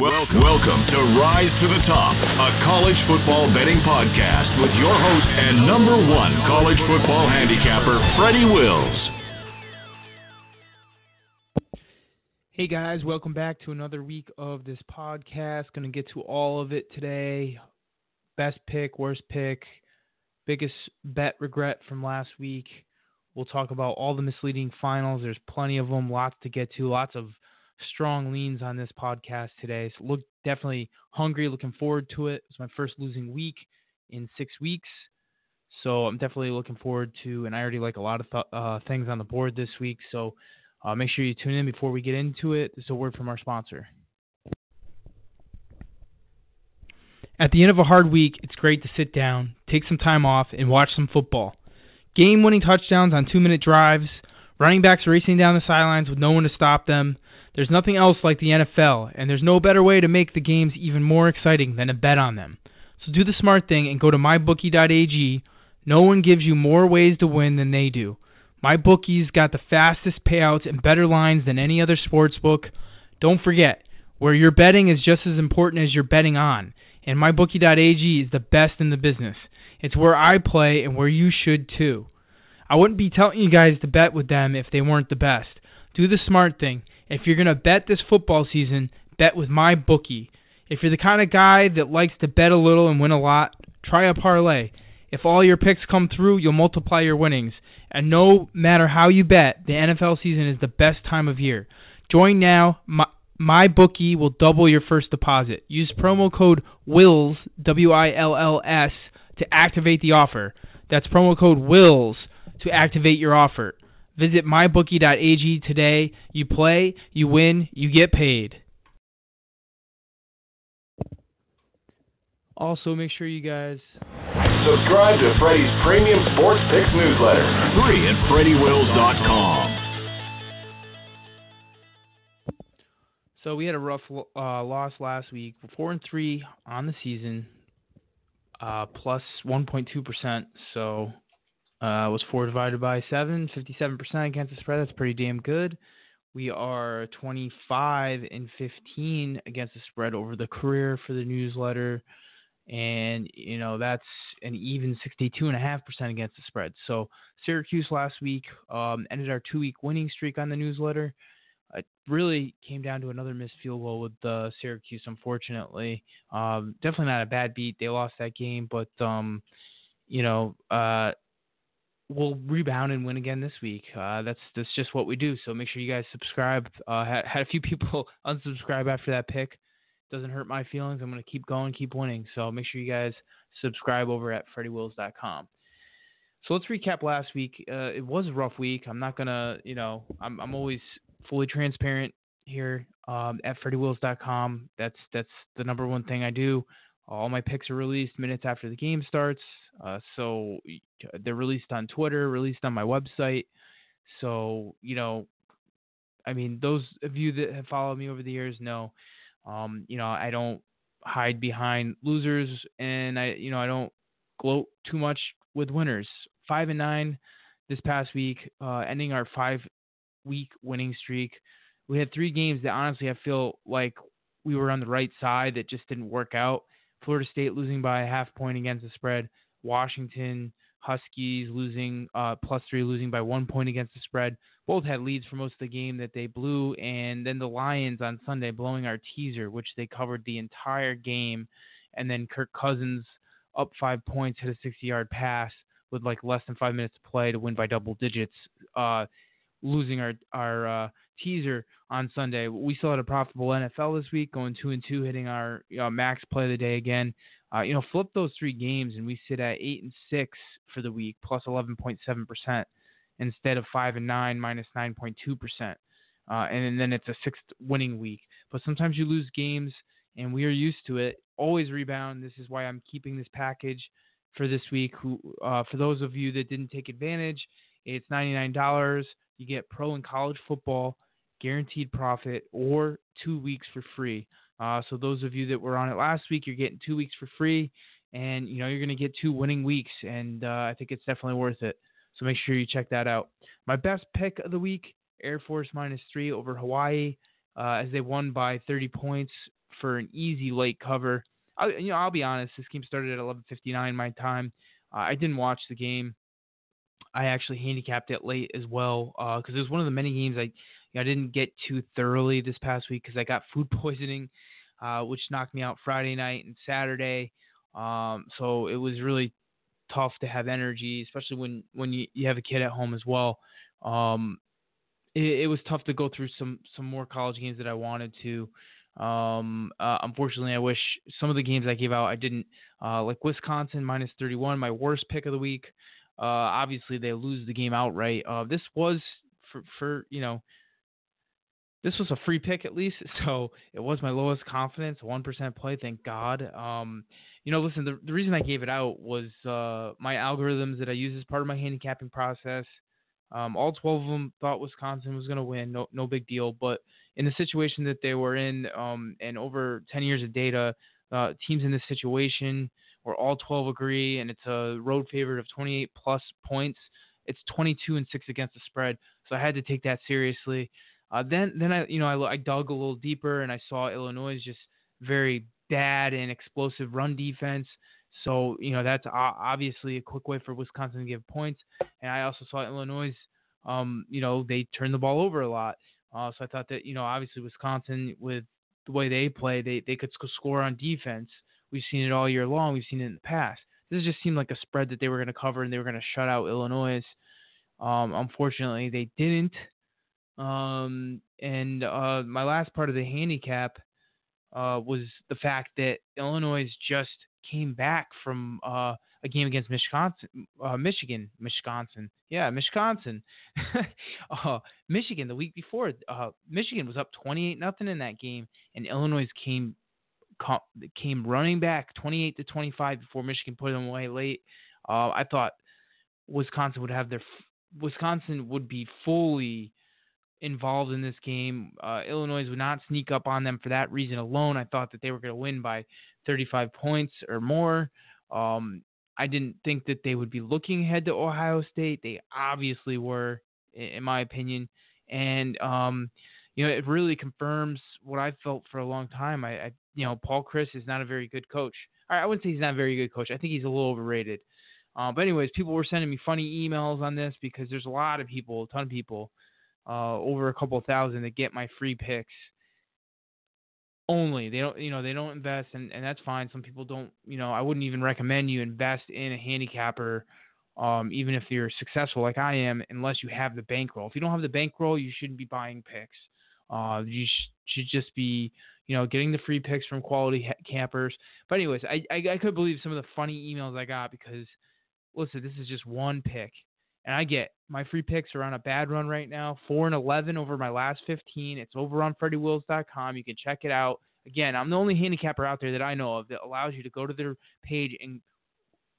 Welcome, welcome to Rise to the Top, a college football betting podcast with your host and number one college football handicapper, Freddy Wills. Hey guys, welcome back to another week of this podcast. Going to get to all of it today. Best pick, worst pick, biggest bet regret from last week. We'll talk about all the misleading finals. There's plenty of them, lots to get to, lots of strong leans on this podcast today. So look definitely hungry, looking forward to it. It's my first losing week in six weeks. So I'm definitely looking forward to, and I already like a lot of th- uh, things on the board this week. So uh, make sure you tune in before we get into it. This is a word from our sponsor. At the end of a hard week, it's great to sit down, take some time off, and watch some football. Game winning touchdowns on two minute drives, running backs racing down the sidelines with no one to stop them, there's nothing else like the NFL, and there's no better way to make the games even more exciting than to bet on them. So do the smart thing and go to mybookie.ag. No one gives you more ways to win than they do. MyBookie's got the fastest payouts and better lines than any other sports book. Don't forget, where you're betting is just as important as you're betting on, and mybookie.ag is the best in the business. It's where I play and where you should too. I wouldn't be telling you guys to bet with them if they weren't the best. Do the smart thing if you're going to bet this football season, bet with my bookie. If you're the kind of guy that likes to bet a little and win a lot, try a parlay. If all your picks come through, you'll multiply your winnings. And no matter how you bet, the NFL season is the best time of year. Join now. My, my bookie will double your first deposit. Use promo code WILLS, W I L L S, to activate the offer. That's promo code WILLS to activate your offer. Visit mybookie.ag today. You play, you win, you get paid. Also, make sure you guys subscribe to Freddy's premium sports picks newsletter. Free at FreddyWills.com. So we had a rough uh, loss last week. We're four and three on the season, uh, plus 1.2 percent. So uh, was 4 divided by 7, 57% against the spread. That's pretty damn good. We are 25 and 15 against the spread over the career for the newsletter. And, you know, that's an even 62.5% against the spread. So Syracuse last week um, ended our two week winning streak on the newsletter. It really came down to another missed field goal with uh, Syracuse, unfortunately. Um, definitely not a bad beat. They lost that game, but, um, you know, uh, we'll rebound and win again this week. Uh, that's that's just what we do. So make sure you guys subscribe. Uh, had, had a few people unsubscribe after that pick. Doesn't hurt my feelings. I'm gonna keep going, keep winning. So make sure you guys subscribe over at FreddyWills.com. So let's recap last week. Uh, it was a rough week. I'm not gonna, you know, I'm I'm always fully transparent here um, at FreddyWills.com. That's that's the number one thing I do. All my picks are released minutes after the game starts. Uh, so they're released on Twitter, released on my website. So, you know, I mean, those of you that have followed me over the years know, um, you know, I don't hide behind losers and I, you know, I don't gloat too much with winners. Five and nine this past week, uh, ending our five week winning streak. We had three games that honestly I feel like we were on the right side that just didn't work out. Florida State losing by a half point against the spread. Washington Huskies losing uh, plus three, losing by one point against the spread. Both had leads for most of the game that they blew, and then the Lions on Sunday blowing our teaser, which they covered the entire game, and then Kirk Cousins up five points, hit a 60-yard pass with like less than five minutes to play to win by double digits, uh, losing our our uh, teaser on Sunday. We still had a profitable NFL this week, going two and two, hitting our uh, max play of the day again. Uh, you know, flip those three games, and we sit at eight and six for the week, plus 11.7 percent, instead of five and nine, minus 9.2 percent. Uh, and then it's a sixth winning week. But sometimes you lose games, and we are used to it. Always rebound. This is why I'm keeping this package for this week. Who, uh, for those of you that didn't take advantage, it's $99. You get pro and college football, guaranteed profit, or two weeks for free. Uh, so those of you that were on it last week, you're getting two weeks for free, and you know you're going to get two winning weeks, and uh, I think it's definitely worth it. So make sure you check that out. My best pick of the week: Air Force minus three over Hawaii, uh, as they won by 30 points for an easy late cover. I, you know, I'll be honest. This game started at 11:59 my time. Uh, I didn't watch the game. I actually handicapped it late as well because uh, it was one of the many games I, you know, I didn't get too thoroughly this past week because I got food poisoning, uh, which knocked me out Friday night and Saturday. Um, so it was really tough to have energy, especially when when you, you have a kid at home as well. Um, it, it was tough to go through some some more college games that I wanted to. Um, uh, unfortunately, I wish some of the games I gave out I didn't. Uh, like Wisconsin minus 31, my worst pick of the week. Uh, obviously, they lose the game outright. Uh, this was for, for you know, this was a free pick at least, so it was my lowest confidence, one percent play. Thank God. Um, you know, listen, the, the reason I gave it out was uh, my algorithms that I use as part of my handicapping process. Um, all 12 of them thought Wisconsin was going to win, no, no big deal. But in the situation that they were in, um, and over 10 years of data, uh, teams in this situation where all 12 agree, and it's a road favorite of 28 plus points. It's 22 and six against the spread, so I had to take that seriously. Uh, then, then I, you know, I, I dug a little deeper and I saw Illinois is just very bad and explosive run defense. So, you know, that's obviously a quick way for Wisconsin to give points. And I also saw Illinois, um, you know, they turn the ball over a lot. Uh, so I thought that, you know, obviously Wisconsin, with the way they play, they, they could score on defense. We've seen it all year long. We've seen it in the past. This just seemed like a spread that they were going to cover and they were going to shut out Illinois. Um, unfortunately, they didn't. Um, and uh, my last part of the handicap – uh, was the fact that Illinois just came back from uh, a game against Michigan, uh, Michigan, Wisconsin, yeah, Wisconsin, uh, Michigan the week before. Uh, Michigan was up 28 nothing in that game, and Illinois came came running back 28 to 25 before Michigan put them away late. Uh, I thought Wisconsin would have their Wisconsin would be fully involved in this game. Uh, Illinois would not sneak up on them for that reason alone. I thought that they were going to win by 35 points or more. Um, I didn't think that they would be looking ahead to Ohio State. They obviously were, in my opinion. And, um, you know, it really confirms what I've felt for a long time. I, I you know, Paul Chryst is not a very good coach. I wouldn't say he's not a very good coach. I think he's a little overrated. Uh, but anyways, people were sending me funny emails on this because there's a lot of people, a ton of people uh, over a couple thousand that get my free picks only. They don't, you know, they don't invest, and, and that's fine. Some people don't, you know, I wouldn't even recommend you invest in a handicapper, um, even if you're successful like I am, unless you have the bankroll. If you don't have the bankroll, you shouldn't be buying picks. Uh, you sh- should just be, you know, getting the free picks from quality campers. But anyways, I, I I could believe some of the funny emails I got because, listen, this is just one pick, and I get my free picks are on a bad run right now. Four and eleven over my last fifteen. It's over on FreddyWills.com. You can check it out. Again, I'm the only handicapper out there that I know of that allows you to go to their page and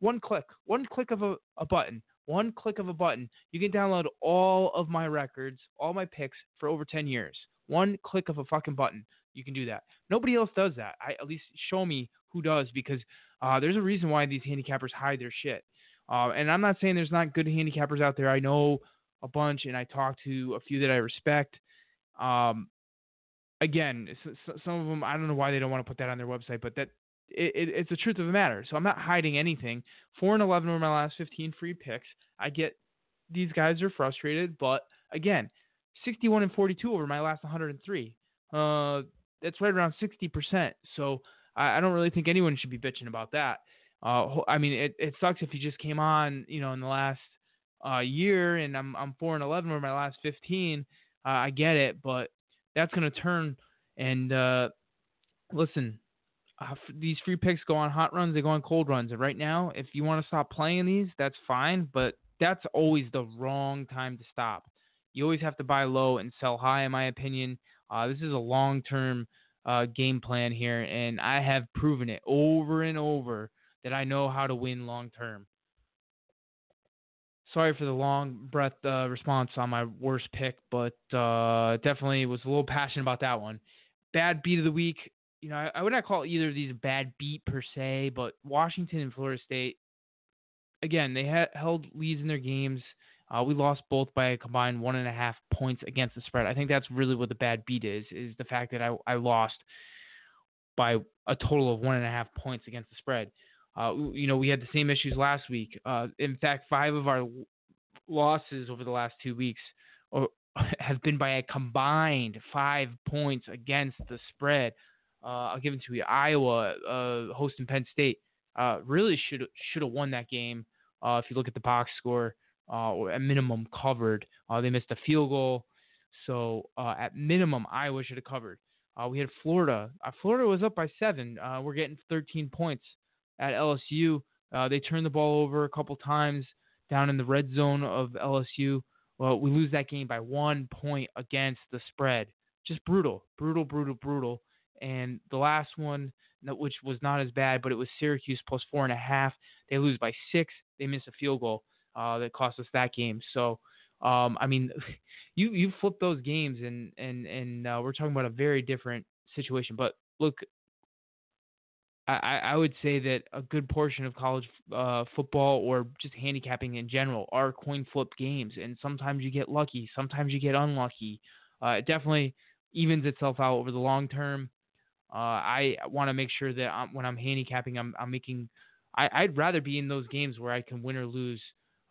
one click, one click of a, a button, one click of a button, you can download all of my records, all my picks for over 10 years. One click of a fucking button, you can do that. Nobody else does that. I at least show me who does because uh, there's a reason why these handicappers hide their shit. Uh, and I'm not saying there's not good handicappers out there. I know a bunch, and I talk to a few that I respect. Um, again, some of them I don't know why they don't want to put that on their website, but that it, it, it's the truth of the matter. So I'm not hiding anything. Four and eleven were my last 15 free picks. I get these guys are frustrated, but again, 61 and 42 over my last 103. Uh, that's right around 60%. So I, I don't really think anyone should be bitching about that. Uh, I mean, it, it sucks if you just came on, you know, in the last uh, year and I'm I'm four and eleven or my last fifteen. Uh, I get it, but that's gonna turn. And uh, listen, uh, these free picks go on hot runs, they go on cold runs. And right now, if you want to stop playing these, that's fine. But that's always the wrong time to stop. You always have to buy low and sell high, in my opinion. Uh, this is a long-term uh, game plan here, and I have proven it over and over that I know how to win long term. Sorry for the long breath uh, response on my worst pick, but uh, definitely was a little passionate about that one. Bad beat of the week. You know, I, I would not call either of these a bad beat per se, but Washington and Florida State, again, they had held leads in their games. Uh, we lost both by a combined one and a half points against the spread. I think that's really what the bad beat is: is the fact that I I lost by a total of one and a half points against the spread. Uh, you know, we had the same issues last week. Uh, in fact, five of our losses over the last two weeks or, have been by a combined five points against the spread. Uh, I'll give it to you. Iowa uh, hosting Penn State uh, really should should have won that game. Uh, if you look at the box score, uh, Uh, or at minimum covered. Uh, they missed a field goal, so uh, at minimum Iowa should have covered. Uh, we had Florida. Florida was up by seven. we're getting 13 points at LSU. they turned the ball over a couple times down in the red zone of LSU. Well, we lose that game by one point against the spread. Just brutal, brutal, brutal, brutal. And the last one, which was not as bad, but it was Syracuse plus four and a half. They lose by six. They miss a field goal uh, that cost us that game. So, um, I mean, you you flip those games, and and and uh, we're talking about a very different situation. But look, I, I would say that a good portion of college uh, football or just handicapping in general are coin flip games, and sometimes you get lucky, sometimes you get unlucky. Uh, it definitely evens itself out over the long term. Uh, I want to make sure that I'm, when I'm handicapping, I'm, I'm making. I, would rather be in those games where I can win or lose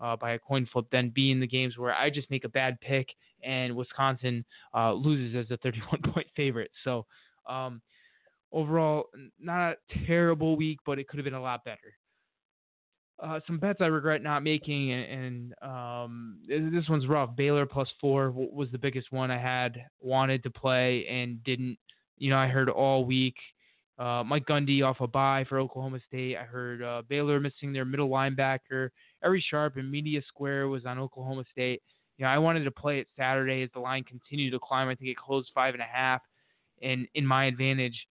uh, by a coin flip than be in the games where I just make a bad pick and Wisconsin uh, loses as a 31 point favorite. So. Um, overall, not a terrible week, but it could have been a lot better. Uh, some bets I regret not making, and, and um, this one's rough. Baylor plus four was the biggest one I had wanted to play and didn't. You know, I heard all week uh, Mike Gundy off a bye for Oklahoma State. I heard uh, Baylor missing their middle linebacker. Every Sharp and Media Square was on Oklahoma State. You know, I wanted to play it Saturday as the line continued to climb. I think it closed five and a half, and in my advantage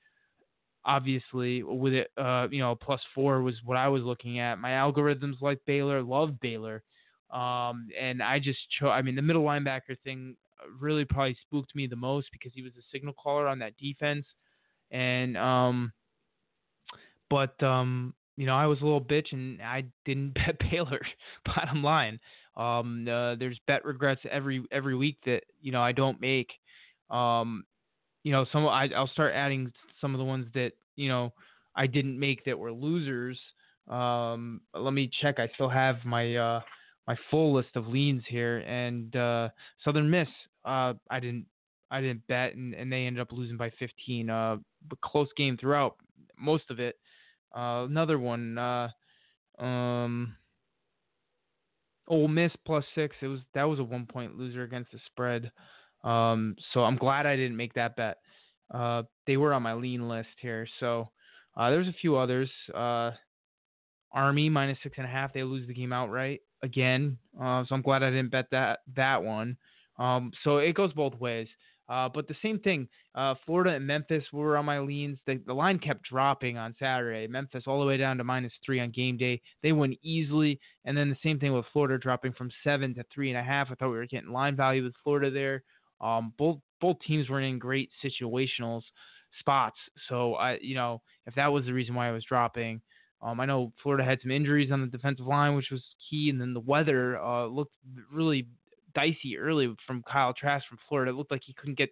obviously with it uh, you know plus four was what I was looking at. My algorithms like Baylor, love Baylor. Um, and I just chose I mean the middle linebacker thing really probably spooked me the most because he was a signal caller on that defense. And um but um you know, I was a little bitch and I didn't bet Baylor. Bottom line, um, uh, there's bet regrets every every week that you know I don't make. Um, you know, some I, I'll start adding some of the ones that you know I didn't make that were losers. Um, let me check. I still have my uh, my full list of leans here, and uh, Southern Miss. Uh, I didn't I didn't bet, and, and they ended up losing by 15. Uh, close game throughout most of it. Uh, another one. Uh, um, Ole Miss plus six. It was that was a one point loser against the spread. Um, so I'm glad I didn't make that bet. Uh, they were on my lean list here. So uh, there's a few others. Uh, Army minus six and a half. They lose the game outright again. Uh, so I'm glad I didn't bet that that one. Um, so it goes both ways. Uh, but the same thing, uh, Florida and Memphis were on my leans. The, the line kept dropping on Saturday. Memphis all the way down to minus three on game day. They won easily. And then the same thing with Florida dropping from seven to three and a half. I thought we were getting line value with Florida there. Um, both both teams were in great situational spots. So I, you know, if that was the reason why I was dropping, um, I know Florida had some injuries on the defensive line, which was key, and then the weather uh, looked really dicey early from Kyle Trask from Florida. It looked like he couldn't get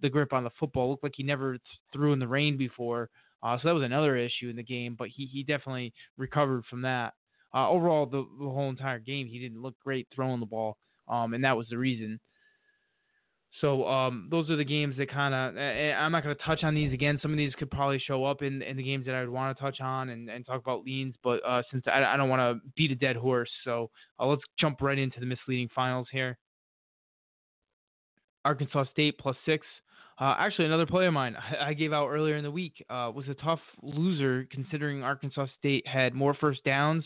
the grip on the football. It looked like he never threw in the rain before. Uh, so that was another issue in the game, but he, he definitely recovered from that. Uh, overall, the, the whole entire game, he didn't look great throwing the ball, um, and that was the reason. So um, those are the games that kind of. I'm not going to touch on these again. Some of these could probably show up in, in the games that I'd want to touch on and, and talk about leans. But uh, since I, I don't want to beat a dead horse, so uh, let's jump right into the misleading finals here. Arkansas State plus six. Uh, actually, another player of mine I gave out earlier in the week uh, was a tough loser considering Arkansas State had more first downs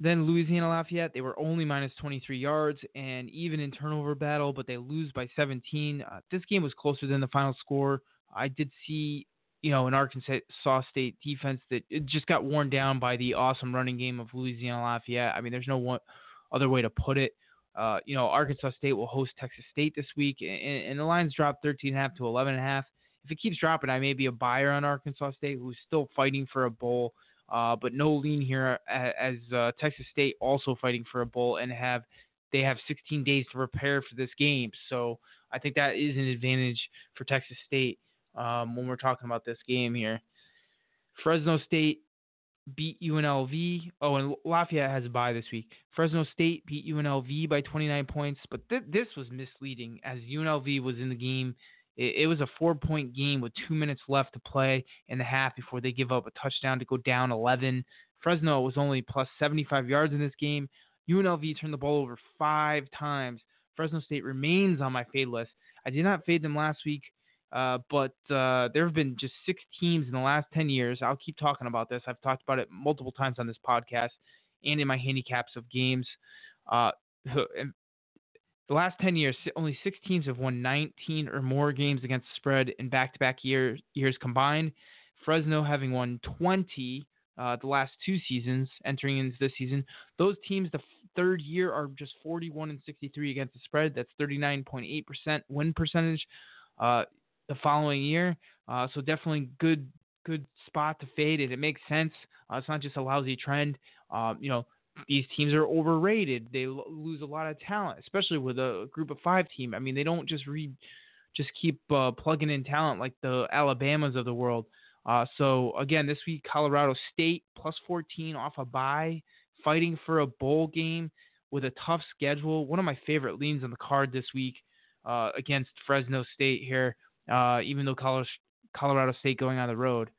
then Louisiana Lafayette, they were only minus 23 yards and even in turnover battle, but they lose by 17. Uh, this game was closer than the final score. I did see, you know, an Arkansas State defense that just got worn down by the awesome running game of Louisiana Lafayette. I mean, there's no one other way to put it. Uh, you know, Arkansas State will host Texas State this week, and, and the lines dropped 13.5 to 11.5. If it keeps dropping, I may be a buyer on Arkansas State, who's still fighting for a bowl. Uh, but no lean here as uh, Texas State also fighting for a bowl and have they have 16 days to prepare for this game. So I think that is an advantage for Texas State. um, when we're talking about this game here. Fresno State beat UNLV. Oh, and Lafayette has a bye this week. Fresno State beat UNLV by 29 points, but th- this was misleading as UNLV was in the game. It, it was a four point game with two minutes left to play in the half before they give up a touchdown to go down 11. Fresno was only plus 75 yards in this game. UNLV turned the ball over five times. Fresno State remains on my fade list. I did not fade them last week. Uh, but uh, there have been just six teams in the last 10 years. I'll keep talking about this. I've talked about it multiple times on this podcast and in my handicaps of games. Uh, the last 10 years, only six teams have won 19 or more games against the spread in back-to-back years, years combined. Fresno having won 20 uh, the last two seasons, entering into this season. Those teams, the third year, are just 41 and 63 against the spread. That's 39.8% win percentage. Uh, the following year. Uh, so definitely good good spot to fade it. It makes sense. Uh, it's not just a lousy trend. Um, you know, these teams are overrated. They l- lose a lot of talent, especially with a group of five team. I mean, they don't just read, just keep uh, plugging in talent like the Alabamas of the world. Uh, so again, this week Colorado State plus 14 off a bye, fighting for a bowl game with a tough schedule. One of my favorite leans on the card this week uh, against Fresno State here uh, even though Colorado State going on the road.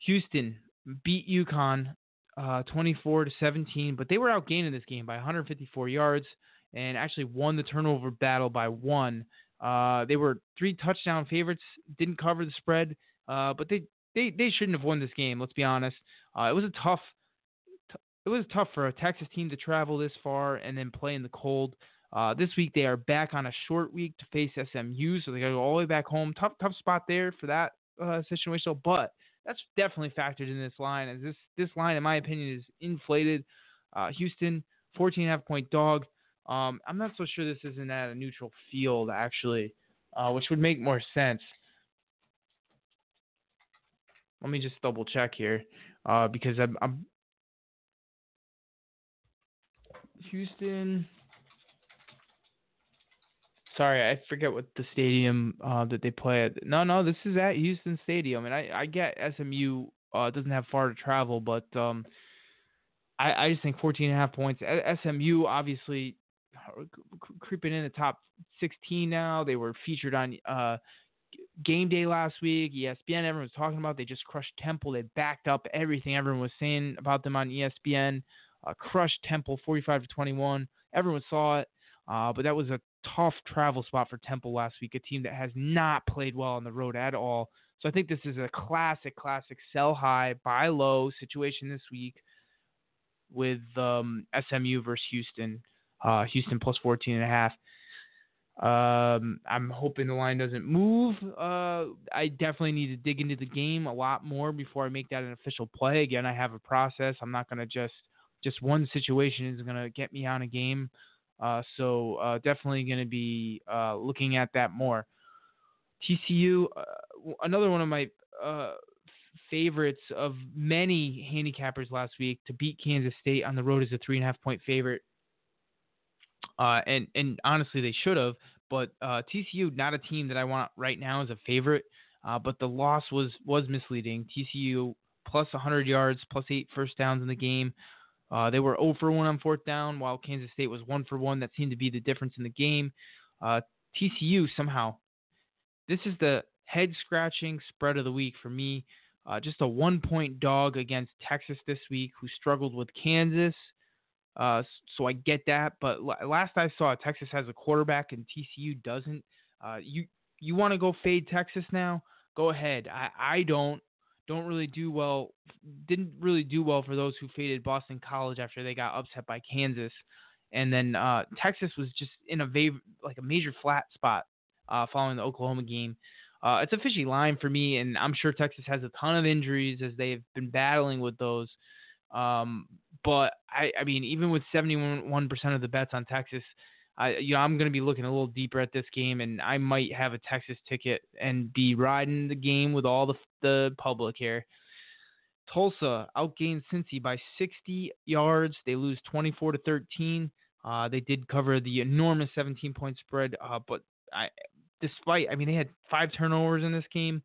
Houston beat UConn uh, 24 to 17, but they were outgained in this game by 154 yards and actually won the turnover battle by one. Uh, they were three touchdown favorites, didn't cover the spread, uh, but they, they they shouldn't have won this game. Let's be honest. Uh, it was a tough. T- it was tough for a Texas team to travel this far and then play in the cold. Uh, this week they are back on a short week to face SMU, so they got to go all the way back home. Tough, tough spot there for that situation. But that's definitely factored in this line, as this this line, in my opinion, is inflated. Uh, Houston, 14 and a half point dog. Um, I'm not so sure this isn't at a neutral field actually, uh, which would make more sense. Let me just double check here, uh, because I'm, I'm Houston. Sorry, I forget what the stadium uh, that they play at. No, no, this is at Houston Stadium, and I, I get SMU uh, doesn't have far to travel, but um, I, I just think 14 and a half points. SMU obviously creeping in the top 16 now. They were featured on uh, game day last week. ESPN, everyone was talking about. They just crushed Temple. They backed up everything everyone was saying about them on ESPN. Uh, crushed Temple 45 to 21. Everyone saw it. Uh, but that was a tough travel spot for Temple last week, a team that has not played well on the road at all. So I think this is a classic, classic sell high, buy low situation this week with um, SMU versus Houston. Uh, Houston plus 14 and a half. Um, I'm hoping the line doesn't move. Uh, I definitely need to dig into the game a lot more before I make that an official play. Again, I have a process. I'm not going to just just one situation is going to get me on a game. Uh, so uh, definitely going to be uh, looking at that more. TCU, uh, another one of my uh, favorites of many handicappers last week to beat Kansas State on the road as a three and a half point favorite. Uh, and and honestly, they should have. But TCU, not a team that I want right now as a favorite. but the loss was was misleading. TCU plus 100 yards, plus eight first downs in the game. Uh, they were 0 for 1 on fourth down, while Kansas State was 1 for 1. That seemed to be the difference in the game. Uh, TCU somehow, this is the head scratching spread of the week for me. Uh, just a one point dog against Texas this week, who struggled with Kansas. Uh, so I get that, but last I saw, Texas has a quarterback and TCU doesn't. Uh, you you want to go fade Texas now? Go ahead. I I don't don't really do well. Didn't really do well for those who faded Boston College after they got upset by Kansas, and then uh, Texas was just in a like a major flat spot uh, following the Oklahoma game. Uh, it's a fishy line for me, and I'm sure Texas has a ton of injuries as they've been battling with those. Um, but I, I mean, even with 71% of the bets on Texas, I, you know, I'm going to be looking a little deeper at this game, and I might have a Texas ticket and be riding the game with all the the public here. Tulsa outgained Cincy by 60 yards. They lose 24 to 13. Uh, they did cover the enormous 17 point spread, uh, but I, despite, I mean, they had five turnovers in this game,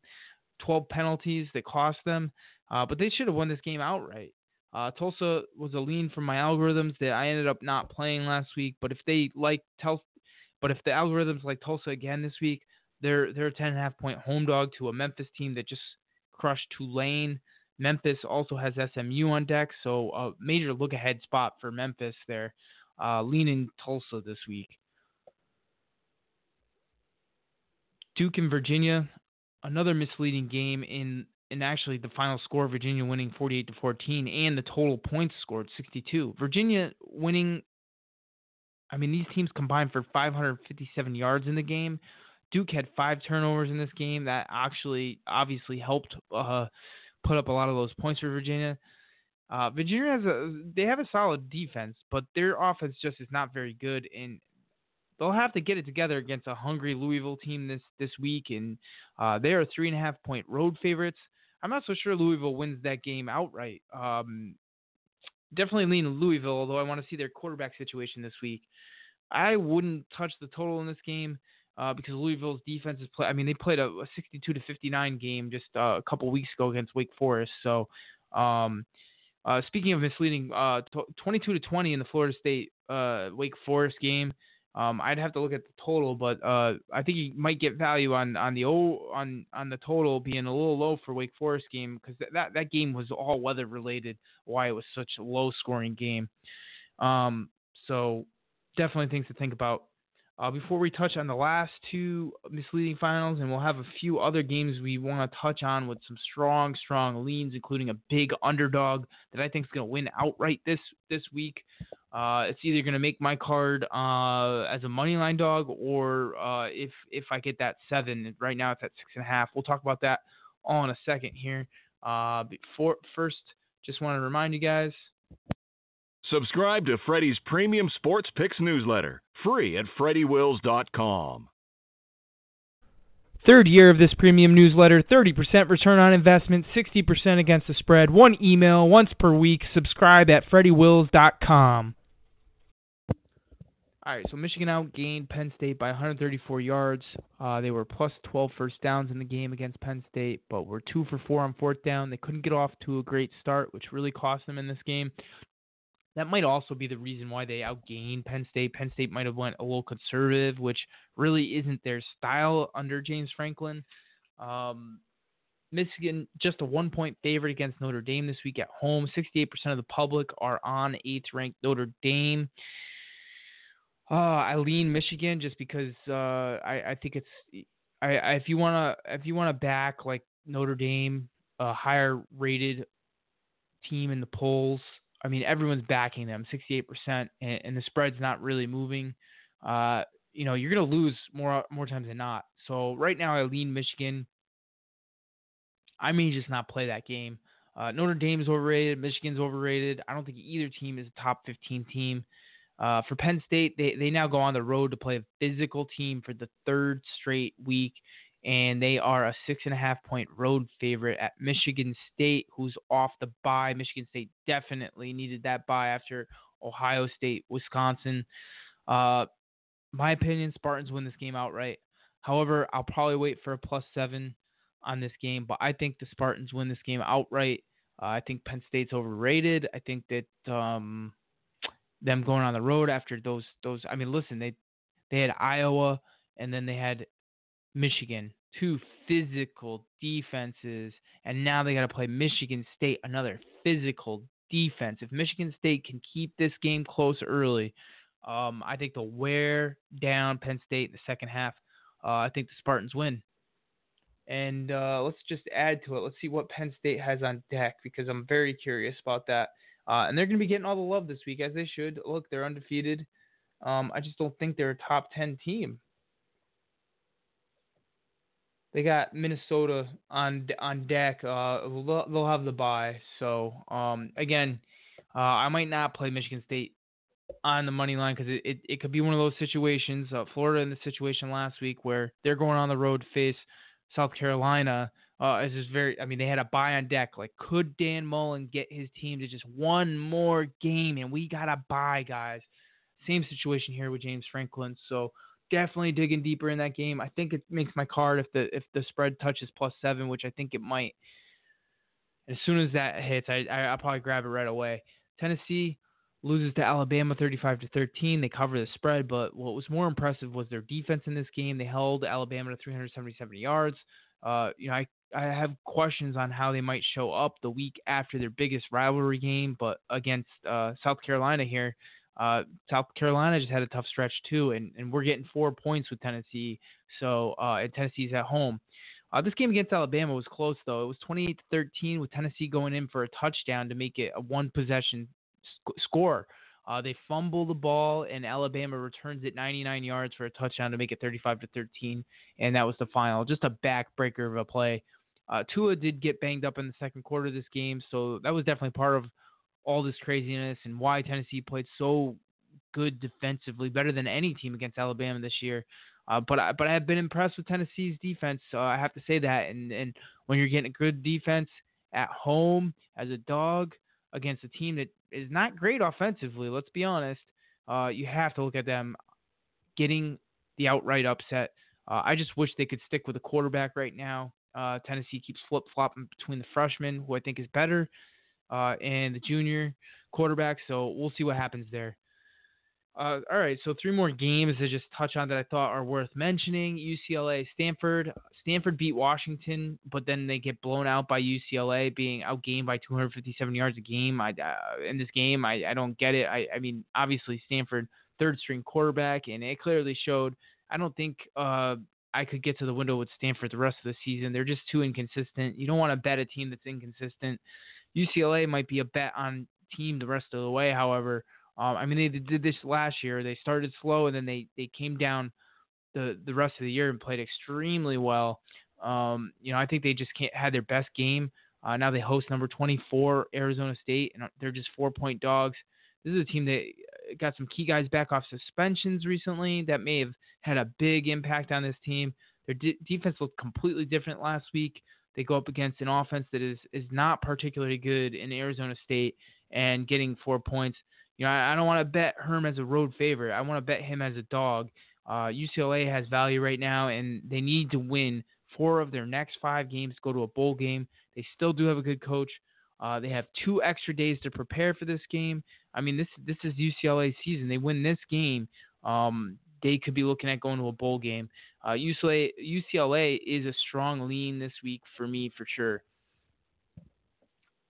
12 penalties that cost them, uh, but they should have won this game outright. Uh, Tulsa was a lean from my algorithms that I ended up not playing last week. But if they like Tel, but if the algorithms like Tulsa again this week, they're they're a 10 and a half point home dog to a Memphis team that just crushed Tulane. Memphis also has SMU on deck, so a major look ahead spot for Memphis there. Uh, leaning Tulsa this week. Duke and Virginia, another misleading game in and actually the final score Virginia winning 48 to 14 and the total points scored 62. Virginia winning I mean these teams combined for 557 yards in the game. Duke had 5 turnovers in this game that actually obviously helped uh, put up a lot of those points for Virginia. Uh, Virginia has a they have a solid defense, but their offense just is not very good and they'll have to get it together against a hungry Louisville team this this week, and uh, they are three and a half point road favorites. I'm not so sure Louisville wins that game outright. Um, definitely lean Louisville, although I want to see their quarterback situation this week. I wouldn't touch the total in this game uh, because Louisville's defense is play. I mean, they played a, a 62 to 59 game just uh, a couple weeks ago against Wake Forest. So, um, uh, speaking of misleading, uh, t- 22 to 20 in the Florida State uh, Wake Forest game. Um, I'd have to look at the total, but uh, I think you might get value on on the o, on on the total being a little low for Wake Forest game because that that game was all weather related. Why it was such a low scoring game. Um, so definitely things to think about. Uh, before we touch on the last two misleading finals, and we'll have a few other games we want to touch on with some strong, strong leans, including a big underdog that I think is going to win outright this this week. Uh, it's either going to make my card uh, as a money line dog, or uh, if if I get that seven. Right now it's at six and a half. We'll talk about that all in a second here. Uh, before first, just want to remind you guys Subscribe to Freddy's premium sports picks newsletter, free at freddywills.com. Third year of this premium newsletter, 30% return on investment, 60% against the spread. One email once per week. Subscribe at freddywills.com. All right, so Michigan outgained Penn State by 134 yards. Uh, they were plus 12 first downs in the game against Penn State, but were two for four on fourth down. They couldn't get off to a great start, which really cost them in this game that might also be the reason why they outgained Penn State. Penn State might have went a little conservative, which really isn't their style under James Franklin. Um, Michigan just a one point favorite against Notre Dame this week at home. 68% of the public are on eighth ranked Notre Dame. Uh, I lean Michigan just because uh, I, I think it's I, I if you wanna if you wanna back like Notre Dame, a higher rated team in the polls, I mean, everyone's backing them, 68%, and, and the spread's not really moving. Uh, you know, you're going to lose more more times than not. So right now, I lean Michigan. I may just not play that game. Uh, Notre Dame's overrated. Michigan's overrated. I don't think either team is a top 15 team. Uh, for Penn State, they, they now go on the road to play a physical team for the third straight week and they are a six and a half point road favorite at Michigan State, who's off the bye. Michigan State definitely needed that bye after Ohio State, Wisconsin. Uh, my opinion, Spartans win this game outright. However, I'll probably wait for a plus seven on this game, but I think the Spartans win this game outright. Uh, I think Penn State's overrated. I think that um, them going on the road after those those. I mean, listen, they they had Iowa and then they had Michigan, two physical defenses, and now they got to play Michigan State, another physical defense. If Michigan State can keep this game close early, um, I think they'll wear down Penn State in the second half. Uh, I think the Spartans win. And uh, let's just add to it. Let's see what Penn State has on deck because I'm very curious about that. Uh, and they're going to be getting all the love this week, as they should. Look, they're undefeated. Um, I just don't think they're a top 10 team they got Minnesota on on deck. Uh, they'll, have the bye. So um, again, uh, I might not play Michigan State on the money line because it, it, it, could be one of those situations. Uh, Florida in the situation last week where they're going on the road to face South Carolina. Uh, is just very. I mean, they had a bye on deck. Like, could Dan Mullen get his team to just one more game, and we got a bye, guys? Same situation here with James Franklin. So definitely digging deeper in that game. I think it makes my card if the if the spread touches plus seven, which I think it might. As soon as that hits, I, I will probably grab it right away. Tennessee loses to Alabama 35 to 13. They cover the spread, but what was more impressive was their defense in this game. They held Alabama to 377 yards. Uh, you know, I I have questions on how they might show up the week after their biggest rivalry game, but against uh, South Carolina here, uh, South Carolina just had a tough stretch too, and, and we're getting four points with Tennessee. So uh, and Tennessee's at home. Uh, this game against Alabama was close though. It was 28 to 13 with Tennessee going in for a touchdown to make it a one possession sc- score. Uh, they fumble the ball and Alabama returns it 99 yards for a touchdown to make it 35 to 13, and that was the final. Just a backbreaker of a play. Uh, Tua did get banged up in the second quarter of this game, so that was definitely part of all this craziness and why Tennessee played so good defensively, better than any team against Alabama this year. Uh, but I, but I have been impressed with Tennessee's defense. So I have to say that. And and when you're getting a good defense at home as a dog against a team that is not great offensively, let's be honest, uh, you have to look at them getting the outright upset. Uh, I just wish they could stick with a quarterback right now. Uh, Tennessee keeps flip flopping between the freshman, who I think is better, and the junior quarterback. So we'll see what happens there. Uh, all right, so three more games to just touch on that I thought are worth mentioning. UCLA, Stanford. Stanford beat Washington, but then they get blown out by UCLA, being outgained by 257 yards a game. I, uh, in this game, I, I don't get it. I, I mean, obviously Stanford third string quarterback, and it clearly showed. I don't think uh, I could get to the window with Stanford the rest of the season. They're just too inconsistent. You don't want to bet a team that's inconsistent. UCLA might be a bet on team the rest of the way. However, um, I mean they did this last year. They started slow and then they they came down the the rest of the year and played extremely well. Um, you know I think they just can't had their best game. Uh, now they host number 24 Arizona State and they're just four point dogs. This is a team that uh, got some key guys back off suspensions recently that may have had a big impact on this team. Their de- defense looked completely different last week. They go up against an offense that is is not particularly good in Arizona State and getting four points. You know, I, I don't want to bet Herm as a road favorite. I want to bet him as a dog. Uh, UCLA has value right now, and they need to win four of their next five games to go to a bowl game. They still do have a good coach. Uh, they have two extra days to prepare for this game. I mean, this this is UCLA season. They win this game, um, they could be looking at going to a bowl game. Uh, UCLA UCLA is a strong lean this week for me for sure.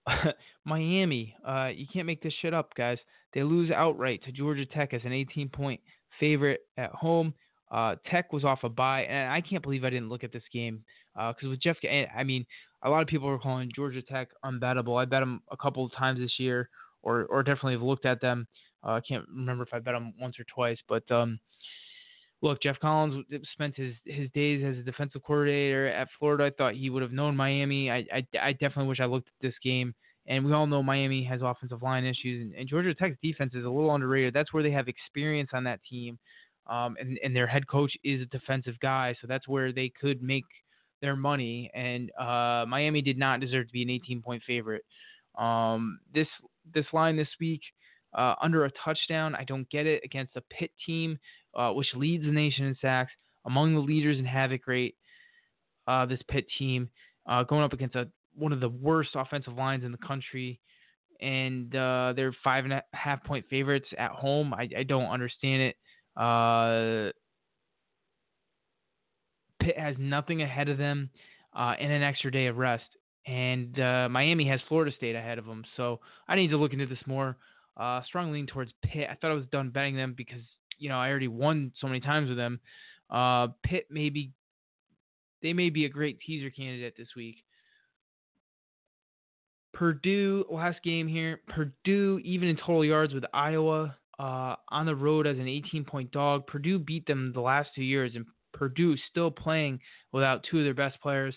Miami, uh, you can't make this shit up, guys. They lose outright to Georgia Tech as an 18 point favorite at home. Uh, Tech was off a bye, and I can't believe I didn't look at this game because uh, with Geoff, I mean, a lot of people are calling Georgia Tech unbettable. I bet them a couple of times this year, or or definitely have looked at them. Uh, I can't remember if I bet them once or twice, but um, look, Geoff Collins spent his his days as a defensive coordinator at Florida. I thought he would have known Miami. I I, I definitely wish I looked at this game. And we all know Miami has offensive line issues, and, and Georgia Tech's defense is a little underrated. That's where they have experience on that team, um, and and their head coach is a defensive guy, so that's where they could make their money. And uh, Miami did not deserve to be an 18 point favorite. Um, this this line this week uh, under a touchdown. I don't get it against a Pitt team, uh, which leads the nation in sacks, among the leaders in havoc rate. Uh, this Pitt team uh, going up against a one of the worst offensive lines in the country, and uh, they're five and a half point favorites at home. I, I don't understand it. Uh, Pitt has nothing ahead of them and an extra day of rest. And uh, Miami has Florida State ahead of them. So I need to look into this more. Uh, strong lean towards Pitt. I thought I was done betting them because, you know, I already won so many times with them. Uh, Pitt may be, they may be a great teaser candidate this week. Purdue, last game here. Purdue, even in total yards with Iowa uh, on the road as an 18 point dog. Purdue beat them the last two years, and Purdue still playing without two of their best players.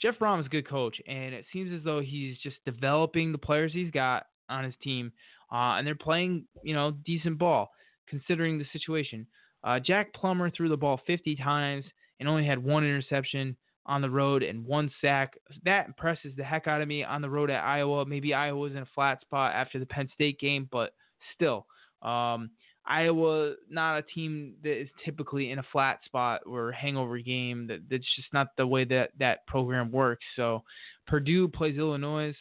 Jeff Brohm is a good coach, and it seems as though he's just developing the players he's got on his team, uh, and they're playing, you know, decent ball considering the situation. Uh, Jack Plummer threw the ball 50 times and only had one interception on the road and one sack. That impresses the heck out of me on the road at Iowa. Maybe Iowa was in a flat spot after the Penn State game, but still, um, Iowa not a team that is typically in a flat spot or hangover game. That that's just not the way that that program works. So Purdue plays Illinois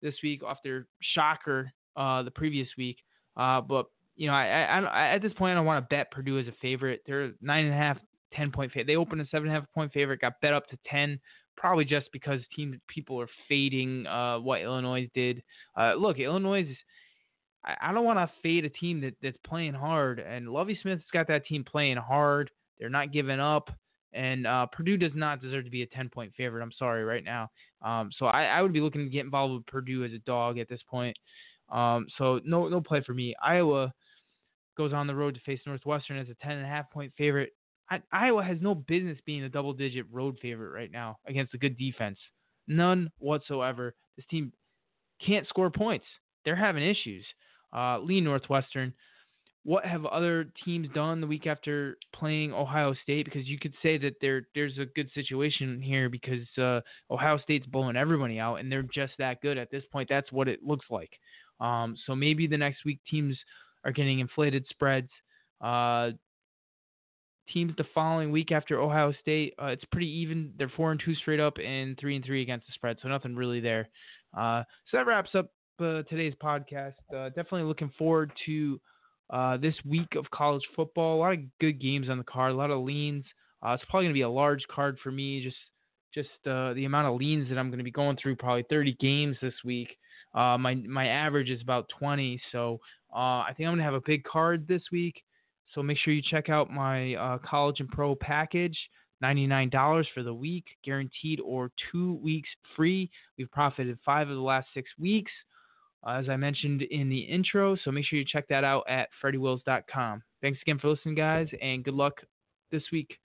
this week off their shocker uh, the previous week. Uh, but you know, I, I, I, at this point I don't want to bet Purdue as a favorite. They're nine and a half, ten point favorite. They opened a seven and a half point favorite, got bet up to ten. Probably just because team people are fading uh, what Illinois did. Uh, look, Illinois is I, don't want to fade a team that, that's playing hard. And Lovie Smith's got that team playing hard. They're not giving up. And uh, Purdue does not deserve to be a 10 point favorite. I'm sorry, right now. Um, so I, I, would be looking to get involved with Purdue as a dog at this point. Um, so no no play for me. Iowa goes on the road to face Northwestern as a 10 and a half point favorite. I, Iowa has no business being a double digit road favorite right now against a good defense. None whatsoever. This team can't score points. They're having issues uh, Lee Northwestern. What have other teams done the week after playing Ohio State? Because you could say that there there's a good situation here because uh, Ohio State's blowing everybody out and they're just that good at this point. That's what it looks like. Um, so maybe the next week teams are getting inflated spreads. Uh, teams the following week after Ohio State, uh, it's pretty even. They're four and two straight up and three and three against the spread, so nothing really there. Uh, so that wraps up uh, today's podcast. Uh, definitely looking forward to uh, this week of college football. A lot of good games on the card, a lot of leans. It's probably going to be a large card for me. Just just the amount of leans that I'm going to be going through. Probably 30 games this week. Uh, my my average is about 20, so I think I'm going to have a big card this week. So make sure you check out my college and pro package. $99 for the week, guaranteed or two weeks free. We've profited five of the last six weeks uh, as I mentioned in the intro. So make sure you check that out at freddywills.com. Thanks again for listening, guys, and good luck this week.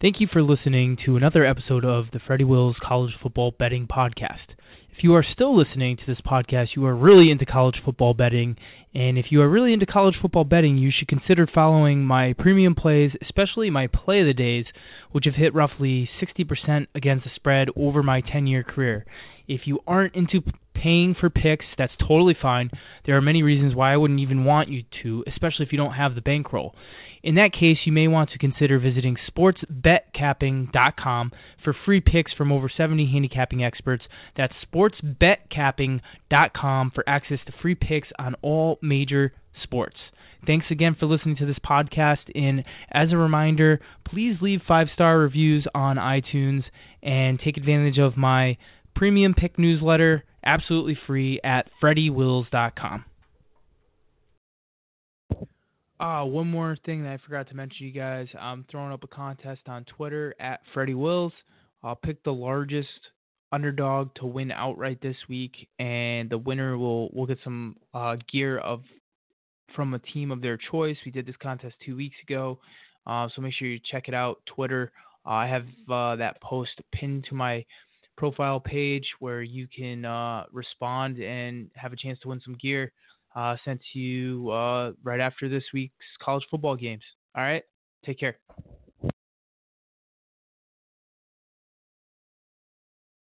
Thank you for listening to another episode of the Freddy Wills College Football Betting Podcast. If you are still listening to this podcast, you are really into college football betting. And if you are really into college football betting, you should consider following my premium plays, especially my play of the days, which have hit roughly 60% against the spread over my 10 year career. If you aren't into paying for picks, that's totally fine. There are many reasons why I wouldn't even want you to, especially if you don't have the bankroll. In that case, you may want to consider visiting sportsbetcapping.com for free picks from over 70 handicapping experts. That's sportsbetcapping.com for access to free picks on all major sports. Thanks again for listening to this podcast. And as a reminder, please leave five star reviews on iTunes and take advantage of my premium pick newsletter absolutely free at freddywills.com. Uh, one more thing that I forgot to mention, you guys. I'm throwing up a contest on Twitter at Freddy Wills. I'll pick the largest underdog to win outright this week, and the winner will will get some uh, gear of from a team of their choice. We did this contest two weeks ago, uh, so make sure you check it out. Twitter. Uh, I have uh, that post pinned to my profile page where you can uh, respond and have a chance to win some gear uh, sent to you uh, right after this week's college football games. All right, take care.